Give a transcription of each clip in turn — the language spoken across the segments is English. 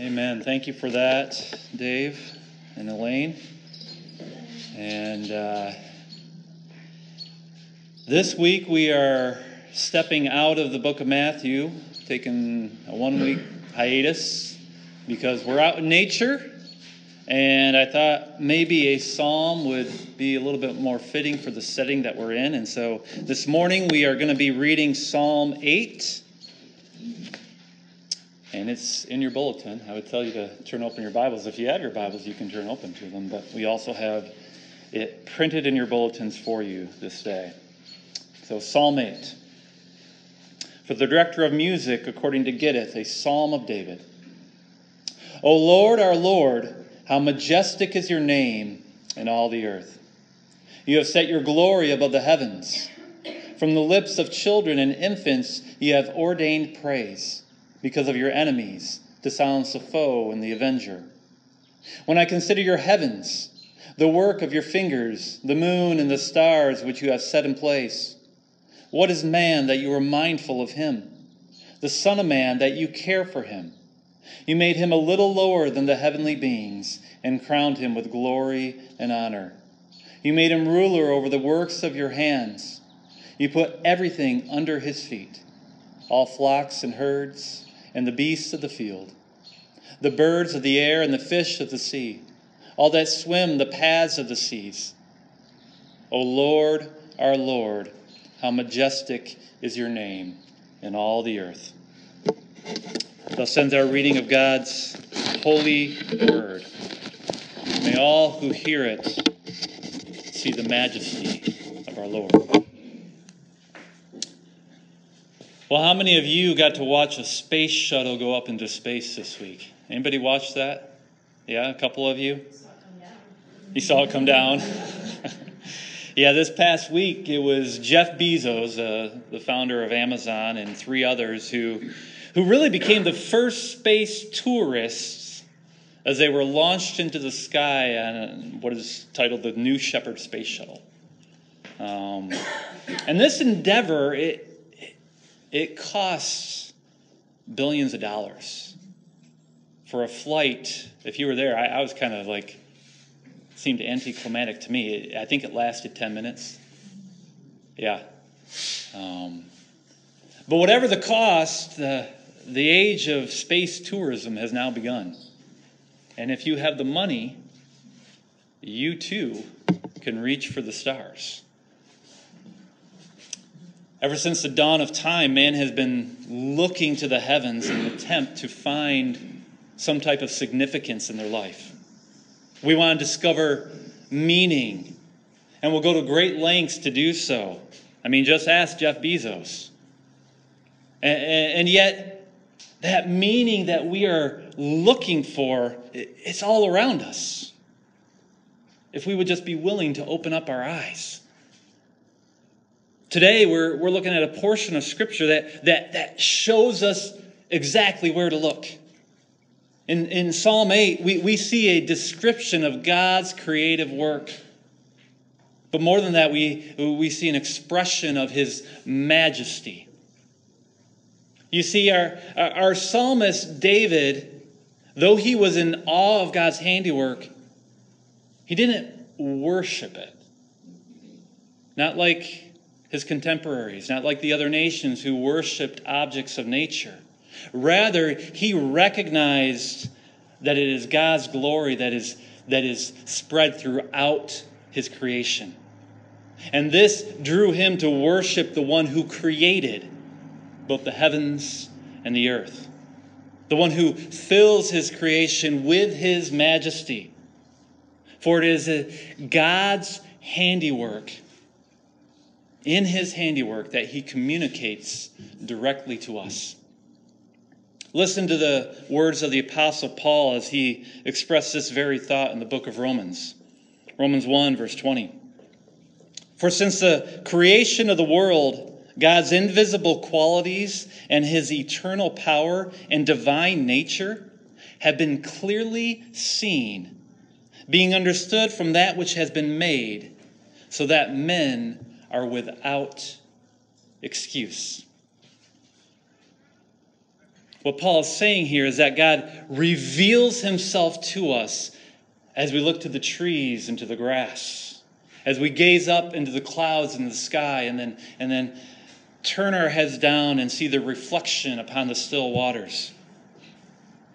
Amen. Thank you for that, Dave and Elaine. And uh, this week we are stepping out of the book of Matthew, taking a one week hiatus because we're out in nature. And I thought maybe a psalm would be a little bit more fitting for the setting that we're in. And so this morning we are going to be reading Psalm 8 and it's in your bulletin. I would tell you to turn open your Bibles. If you have your Bibles, you can turn open to them, but we also have it printed in your bulletins for you this day. So, Psalm 8. For the director of music, according to Gittith, a psalm of David. O Lord, our Lord, how majestic is your name in all the earth. You have set your glory above the heavens. From the lips of children and infants, you have ordained praise because of your enemies, to silence the foe and the avenger. When I consider your heavens, the work of your fingers, the moon and the stars which you have set in place, what is man that you are mindful of him? The Son of Man that you care for him? You made him a little lower than the heavenly beings and crowned him with glory and honor. You made him ruler over the works of your hands. You put everything under his feet all flocks and herds and the beasts of the field, the birds of the air and the fish of the sea, all that swim the paths of the seas. O Lord, our Lord, how majestic is your name in all the earth. Thus ends our reading of God's holy word. May all who hear it see the majesty of our Lord. Well, how many of you got to watch a space shuttle go up into space this week? Anybody watch that? Yeah, a couple of you? You saw it come down? yeah, this past week it was Jeff Bezos, uh, the founder of Amazon, and three others who, who really became the first space tourists as they were launched into the sky on what is titled the New Shepard Space Shuttle. Um, and this endeavor, it, it costs billions of dollars for a flight. If you were there, I, I was kind of like, seemed anticlimactic to me. I think it lasted 10 minutes. Yeah. Um, but whatever the cost, the, the age of space tourism has now begun. And if you have the money, you too can reach for the stars. Ever since the dawn of time, man has been looking to the heavens in an attempt to find some type of significance in their life. We want to discover meaning, and we'll go to great lengths to do so. I mean, just ask Jeff Bezos. And, and yet, that meaning that we are looking for, it's all around us. If we would just be willing to open up our eyes. Today, we're, we're looking at a portion of Scripture that, that, that shows us exactly where to look. In, in Psalm 8, we, we see a description of God's creative work. But more than that, we, we see an expression of his majesty. You see, our, our psalmist David, though he was in awe of God's handiwork, he didn't worship it. Not like his contemporaries, not like the other nations who worshiped objects of nature. Rather, he recognized that it is God's glory that is, that is spread throughout his creation. And this drew him to worship the one who created both the heavens and the earth, the one who fills his creation with his majesty. For it is God's handiwork in his handiwork that he communicates directly to us. Listen to the words of the Apostle Paul as he expressed this very thought in the book of Romans. Romans 1, verse 20. For since the creation of the world, God's invisible qualities and his eternal power and divine nature have been clearly seen, being understood from that which has been made, so that men are without excuse. What Paul is saying here is that God reveals himself to us as we look to the trees and to the grass, as we gaze up into the clouds and the sky, and then, and then turn our heads down and see the reflection upon the still waters.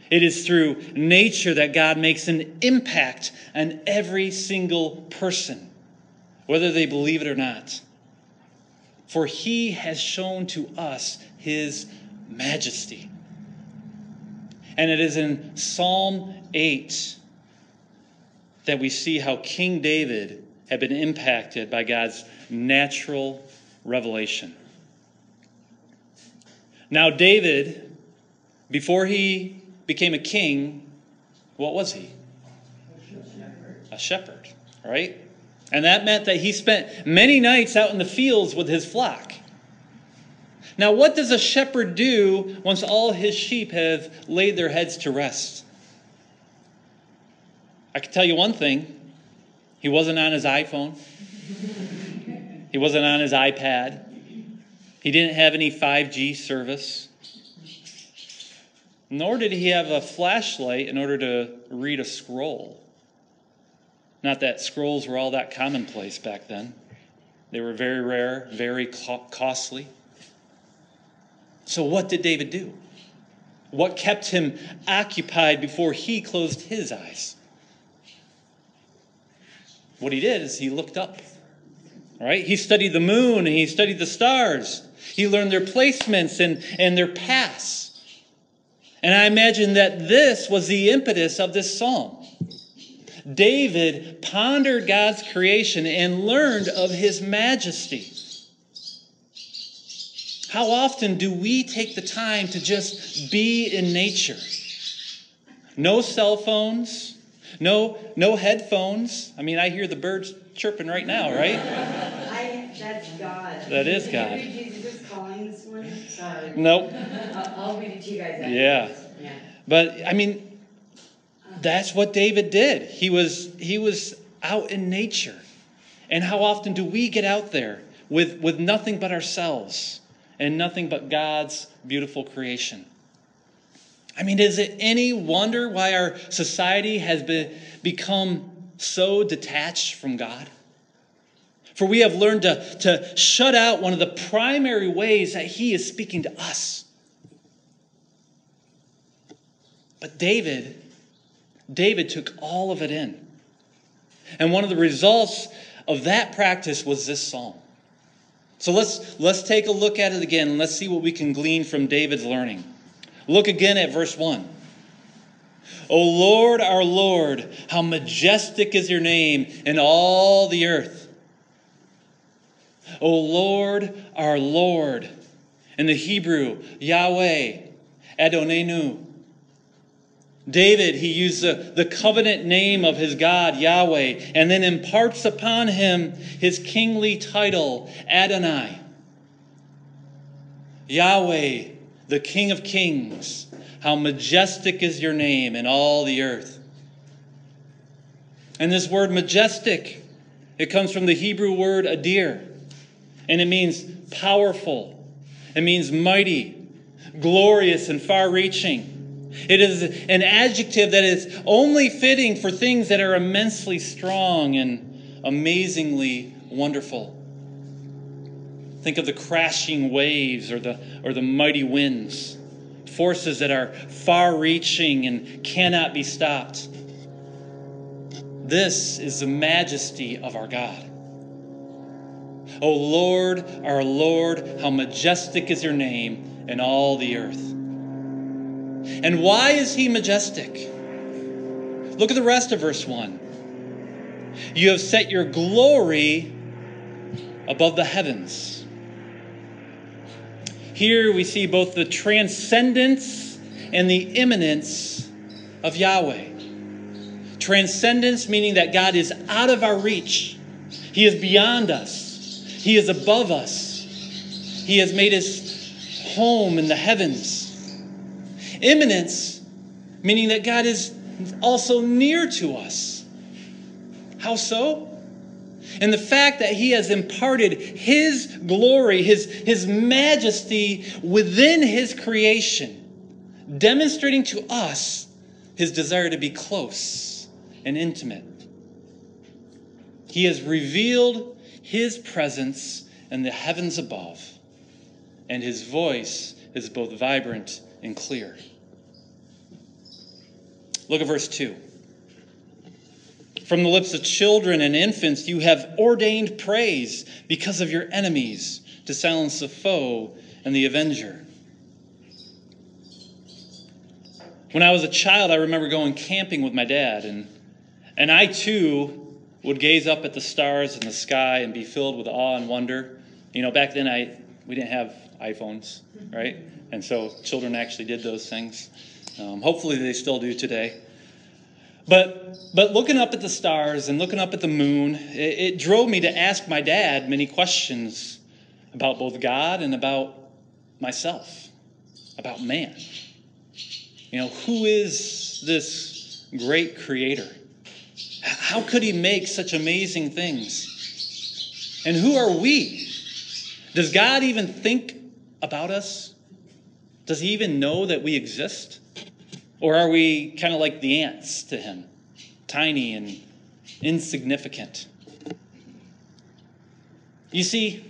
It is through nature that God makes an impact on every single person, whether they believe it or not. For he has shown to us his majesty. And it is in Psalm 8 that we see how King David had been impacted by God's natural revelation. Now, David, before he became a king, what was he? A shepherd, right? And that meant that he spent many nights out in the fields with his flock. Now, what does a shepherd do once all his sheep have laid their heads to rest? I can tell you one thing he wasn't on his iPhone, he wasn't on his iPad, he didn't have any 5G service, nor did he have a flashlight in order to read a scroll. Not that scrolls were all that commonplace back then. They were very rare, very costly. So, what did David do? What kept him occupied before he closed his eyes? What he did is he looked up. Right? He studied the moon and he studied the stars. He learned their placements and, and their paths. And I imagine that this was the impetus of this psalm. David pondered God's creation and learned of his majesty. How often do we take the time to just be in nature? No cell phones, no, no headphones. I mean, I hear the birds chirping right now, right? I, that's God. That is God. Did calling this morning? Sorry. Nope. I'll, I'll read it to you guys. After Yeah. Yeah. But I mean, that's what David did. He was he was out in nature. And how often do we get out there with, with nothing but ourselves and nothing but God's beautiful creation? I mean, is it any wonder why our society has been, become so detached from God? For we have learned to, to shut out one of the primary ways that He is speaking to us. But David, David took all of it in. And one of the results of that practice was this psalm. So let's, let's take a look at it again and let's see what we can glean from David's learning. Look again at verse 1. O Lord, our Lord, how majestic is your name in all the earth. O Lord, our Lord. In the Hebrew, Yahweh, Adonenu. David, he used the, the covenant name of his God, Yahweh, and then imparts upon him his kingly title, Adonai. Yahweh, the King of Kings, how majestic is your name in all the earth. And this word majestic, it comes from the Hebrew word adir, and it means powerful, it means mighty, glorious, and far reaching. It is an adjective that is only fitting for things that are immensely strong and amazingly wonderful. Think of the crashing waves or the, or the mighty winds, forces that are far reaching and cannot be stopped. This is the majesty of our God. O Lord, our Lord, how majestic is your name in all the earth. And why is he majestic? Look at the rest of verse 1. You have set your glory above the heavens. Here we see both the transcendence and the immanence of Yahweh. Transcendence meaning that God is out of our reach, He is beyond us, He is above us, He has made His home in the heavens. Immanence, meaning that God is also near to us. How so? And the fact that He has imparted His glory, His, His majesty within His creation. demonstrating to us his desire to be close and intimate. He has revealed his presence in the heavens above, and his voice is both vibrant and clear. Look at verse 2. From the lips of children and infants, you have ordained praise because of your enemies to silence the foe and the avenger. When I was a child, I remember going camping with my dad, and, and I too would gaze up at the stars in the sky and be filled with awe and wonder. You know, back then I we didn't have iPhones, right? And so children actually did those things. Um, hopefully, they still do today. But, but looking up at the stars and looking up at the moon, it, it drove me to ask my dad many questions about both God and about myself, about man. You know, who is this great creator? How could he make such amazing things? And who are we? Does God even think about us? Does he even know that we exist? Or are we kind of like the ants to him, tiny and insignificant? You see,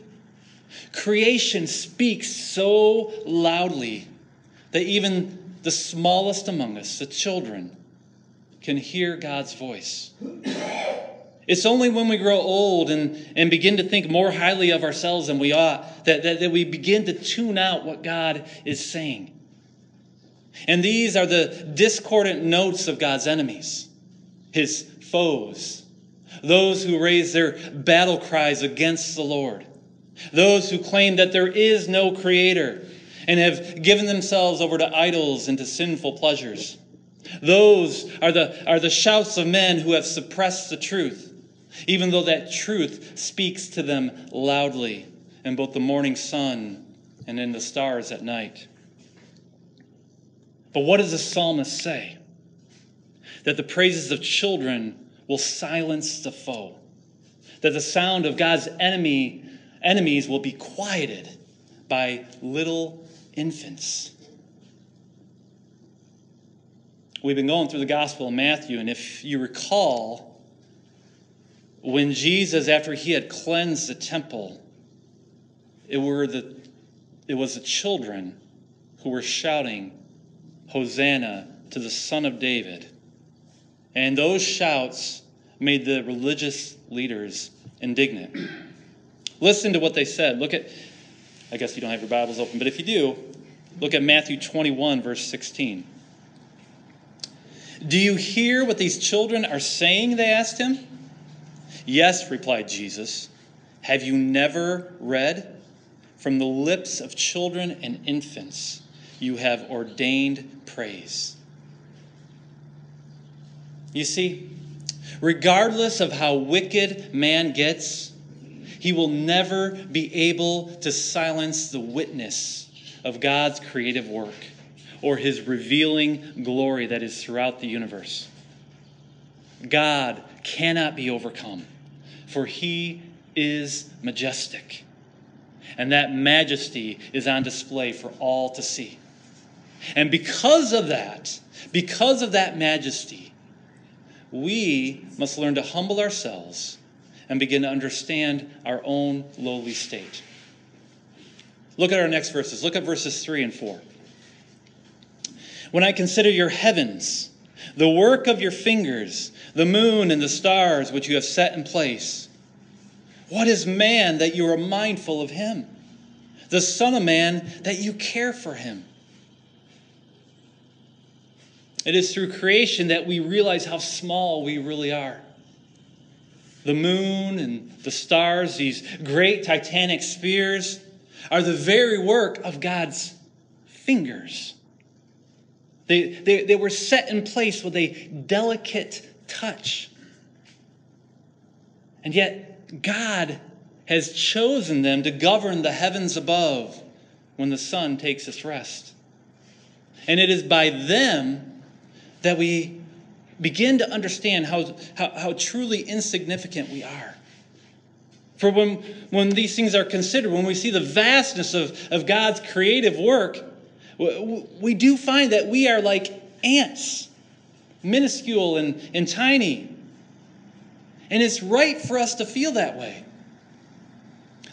creation speaks so loudly that even the smallest among us, the children, can hear God's voice. It's only when we grow old and, and begin to think more highly of ourselves than we ought that, that, that we begin to tune out what God is saying. And these are the discordant notes of God's enemies, his foes, those who raise their battle cries against the Lord, those who claim that there is no creator and have given themselves over to idols and to sinful pleasures. Those are the, are the shouts of men who have suppressed the truth, even though that truth speaks to them loudly in both the morning sun and in the stars at night. But what does the psalmist say? That the praises of children will silence the foe. That the sound of God's enemy, enemies will be quieted by little infants. We've been going through the Gospel of Matthew, and if you recall, when Jesus, after he had cleansed the temple, it, were the, it was the children who were shouting, Hosanna to the Son of David. And those shouts made the religious leaders indignant. Listen to what they said. Look at, I guess you don't have your Bibles open, but if you do, look at Matthew 21, verse 16. Do you hear what these children are saying? They asked him. Yes, replied Jesus. Have you never read? From the lips of children and infants, you have ordained praise. You see, regardless of how wicked man gets, he will never be able to silence the witness of God's creative work or his revealing glory that is throughout the universe. God cannot be overcome, for he is majestic. And that majesty is on display for all to see. And because of that, because of that majesty, we must learn to humble ourselves and begin to understand our own lowly state. Look at our next verses. Look at verses 3 and 4. When I consider your heavens, the work of your fingers, the moon and the stars which you have set in place, what is man that you are mindful of him? The Son of Man that you care for him. It is through creation that we realize how small we really are. The moon and the stars, these great titanic spheres, are the very work of God's fingers. They, they, they were set in place with a delicate touch. And yet, God has chosen them to govern the heavens above when the sun takes its rest. And it is by them that we begin to understand how, how, how truly insignificant we are. For when, when these things are considered, when we see the vastness of, of God's creative work, We do find that we are like ants, minuscule and, and tiny. And it's right for us to feel that way.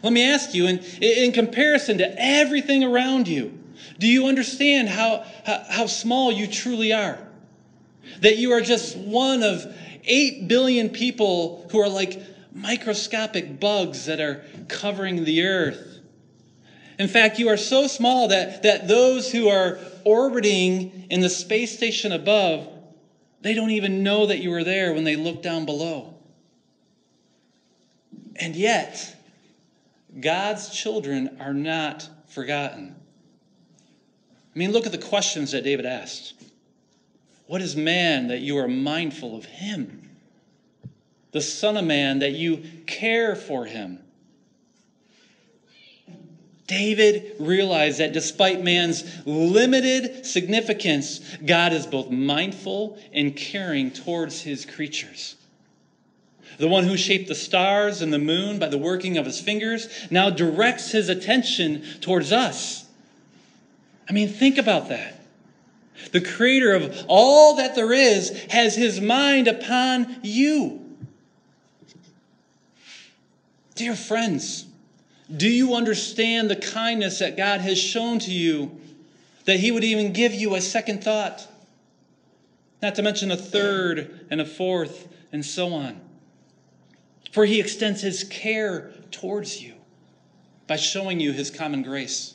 Let me ask you, in, in comparison to everything around you, do you understand how, how, how small you truly are? That you are just one of 8 billion people who are like microscopic bugs that are covering the earth. In fact, you are so small that, that those who are orbiting in the space station above, they don't even know that you are there when they look down below. And yet, God's children are not forgotten. I mean, look at the questions that David asked. What is man that you are mindful of him? The Son of Man that you care for him? David realized that despite man's limited significance, God is both mindful and caring towards his creatures. The one who shaped the stars and the moon by the working of his fingers now directs his attention towards us. I mean, think about that. The creator of all that there is has his mind upon you. Dear friends, do you understand the kindness that God has shown to you? That He would even give you a second thought? Not to mention a third and a fourth, and so on. For He extends His care towards you by showing you His common grace.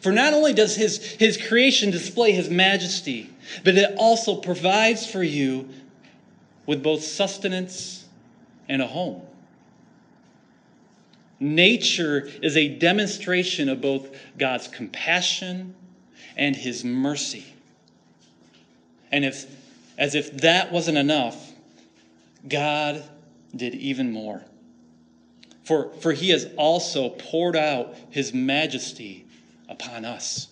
For not only does his, his creation display his majesty, but it also provides for you with both sustenance and a home. Nature is a demonstration of both God's compassion and his mercy. And if, as if that wasn't enough, God did even more. For, for he has also poured out his majesty upon us.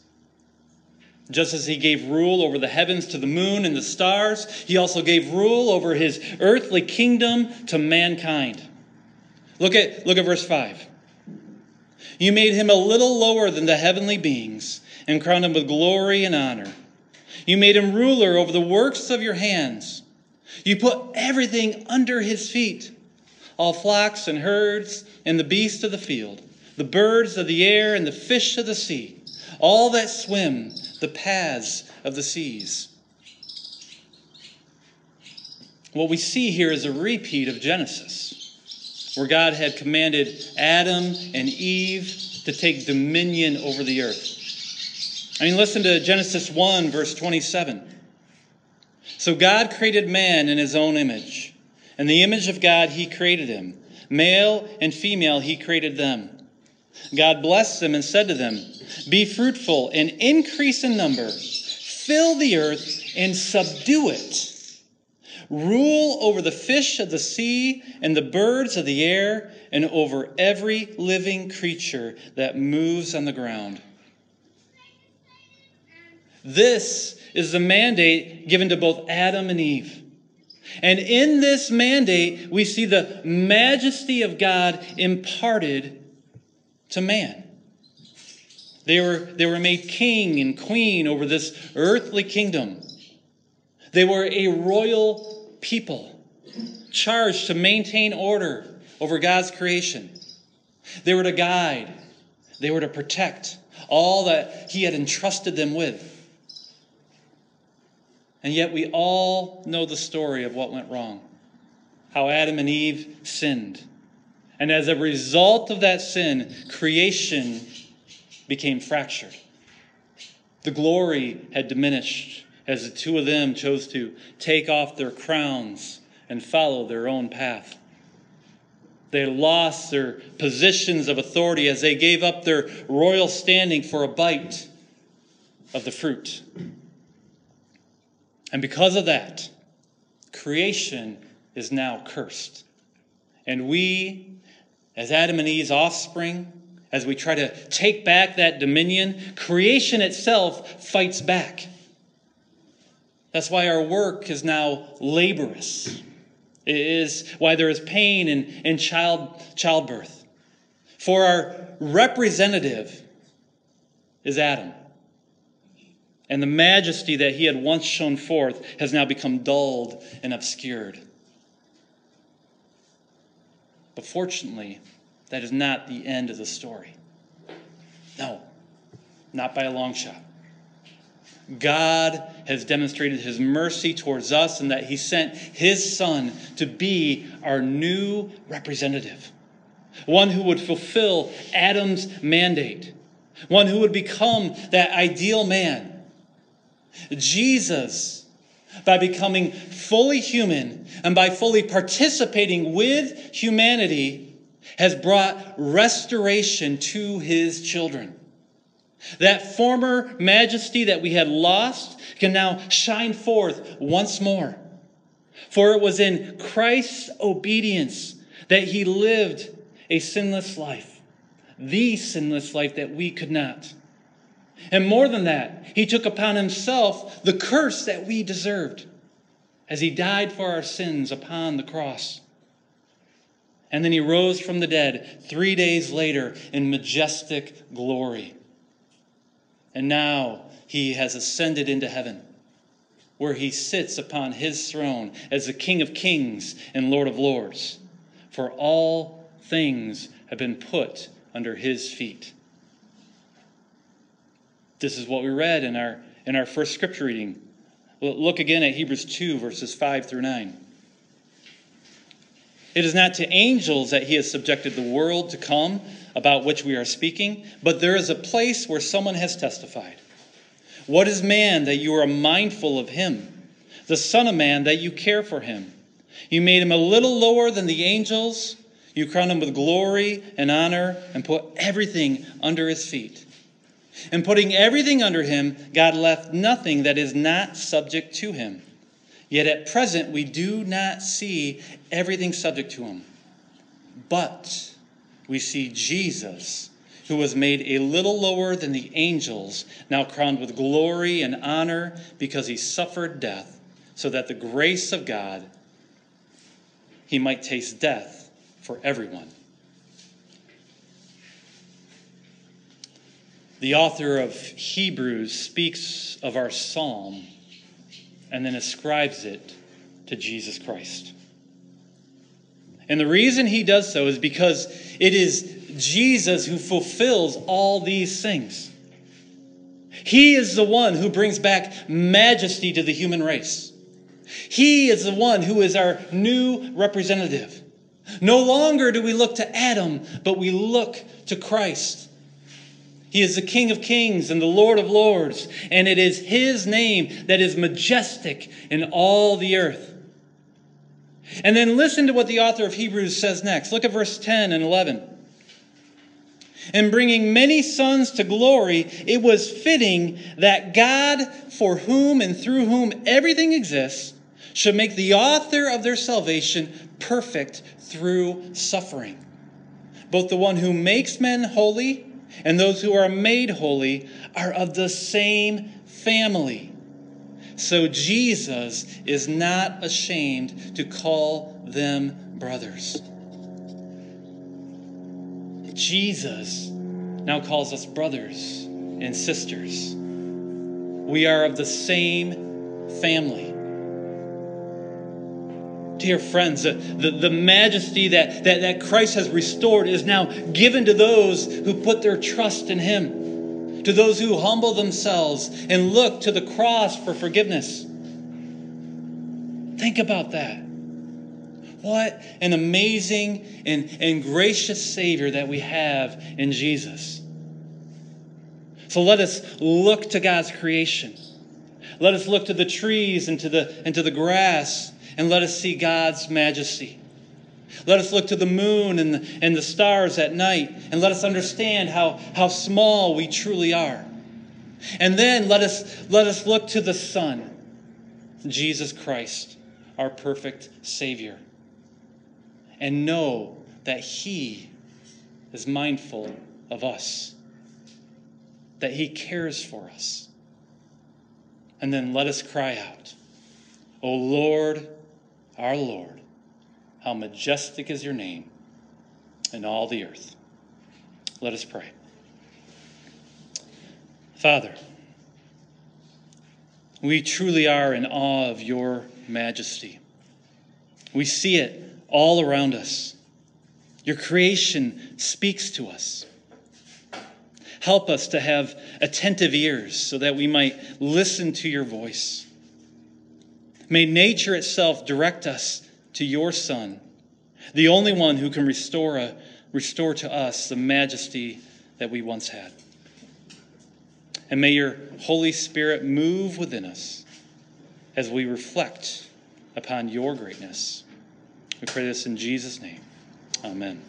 Just as he gave rule over the heavens to the moon and the stars, he also gave rule over his earthly kingdom to mankind. Look at, look at verse 5. You made him a little lower than the heavenly beings and crowned him with glory and honor. You made him ruler over the works of your hands. You put everything under his feet all flocks and herds and the beasts of the field, the birds of the air and the fish of the sea, all that swim the paths of the seas. What we see here is a repeat of Genesis, where God had commanded Adam and Eve to take dominion over the earth. I mean, listen to Genesis 1, verse 27. So God created man in his own image. In the image of God, he created him. Male and female, he created them. God blessed them and said to them, Be fruitful and increase in number, fill the earth and subdue it. Rule over the fish of the sea and the birds of the air and over every living creature that moves on the ground. This is the mandate given to both Adam and Eve. And in this mandate, we see the majesty of God imparted to man. They were, they were made king and queen over this earthly kingdom. They were a royal people charged to maintain order over God's creation. They were to guide, they were to protect all that He had entrusted them with. And yet, we all know the story of what went wrong how Adam and Eve sinned. And as a result of that sin, creation became fractured. The glory had diminished as the two of them chose to take off their crowns and follow their own path. They lost their positions of authority as they gave up their royal standing for a bite of the fruit. And because of that, creation is now cursed. And we, as Adam and Eve's offspring, as we try to take back that dominion, creation itself fights back. That's why our work is now laborious. It is why there is pain in, in child, childbirth. For our representative is Adam. And the majesty that he had once shown forth has now become dulled and obscured. But fortunately, that is not the end of the story. No, not by a long shot. God has demonstrated his mercy towards us and that he sent his son to be our new representative, one who would fulfill Adam's mandate, one who would become that ideal man. Jesus, by becoming fully human and by fully participating with humanity, has brought restoration to his children. That former majesty that we had lost can now shine forth once more. For it was in Christ's obedience that he lived a sinless life, the sinless life that we could not. And more than that, he took upon himself the curse that we deserved as he died for our sins upon the cross. And then he rose from the dead three days later in majestic glory. And now he has ascended into heaven, where he sits upon his throne as the King of kings and Lord of lords. For all things have been put under his feet. This is what we read in our, in our first scripture reading. Look again at Hebrews 2, verses 5 through 9. It is not to angels that he has subjected the world to come about which we are speaking, but there is a place where someone has testified. What is man that you are mindful of him? The Son of Man that you care for him. You made him a little lower than the angels. You crowned him with glory and honor and put everything under his feet. And putting everything under him, God left nothing that is not subject to him. Yet at present, we do not see everything subject to him. But we see Jesus, who was made a little lower than the angels, now crowned with glory and honor because he suffered death, so that the grace of God he might taste death for everyone. The author of Hebrews speaks of our psalm and then ascribes it to Jesus Christ. And the reason he does so is because it is Jesus who fulfills all these things. He is the one who brings back majesty to the human race. He is the one who is our new representative. No longer do we look to Adam, but we look to Christ. He is the King of kings and the Lord of lords, and it is His name that is majestic in all the earth. And then listen to what the author of Hebrews says next. Look at verse 10 and 11. In bringing many sons to glory, it was fitting that God, for whom and through whom everything exists, should make the author of their salvation perfect through suffering. Both the one who makes men holy and those who are made holy are of the same family. So Jesus is not ashamed to call them brothers. Jesus now calls us brothers and sisters. We are of the same family. Dear friends, the, the, the, majesty that, that, that Christ has restored is now given to those who put their trust in Him to those who humble themselves and look to the cross for forgiveness. Think about that. What an amazing and, and gracious Savior that we have in Jesus. So let us look to God's creation. Let us look to the trees and to the, and to the grass, and let us see God's majesty. Let us look to the moon and the, and the stars at night, and let us understand how, how small we truly are. And then let us, let us look to the Son, Jesus Christ, our perfect Savior, and know that He is mindful of us, that He cares for us. And then let us cry out, O Lord, our Lord how majestic is your name in all the earth. Let us pray. Father, We truly are in awe of your majesty. We see it all around us. Your creation speaks to us. Help us to have attentive ears so that we might listen to your voice. May nature itself direct us to your Son, the only one who can restore, a, restore to us the majesty that we once had. And may your Holy Spirit move within us as we reflect upon your greatness. We pray this in Jesus' name. Amen.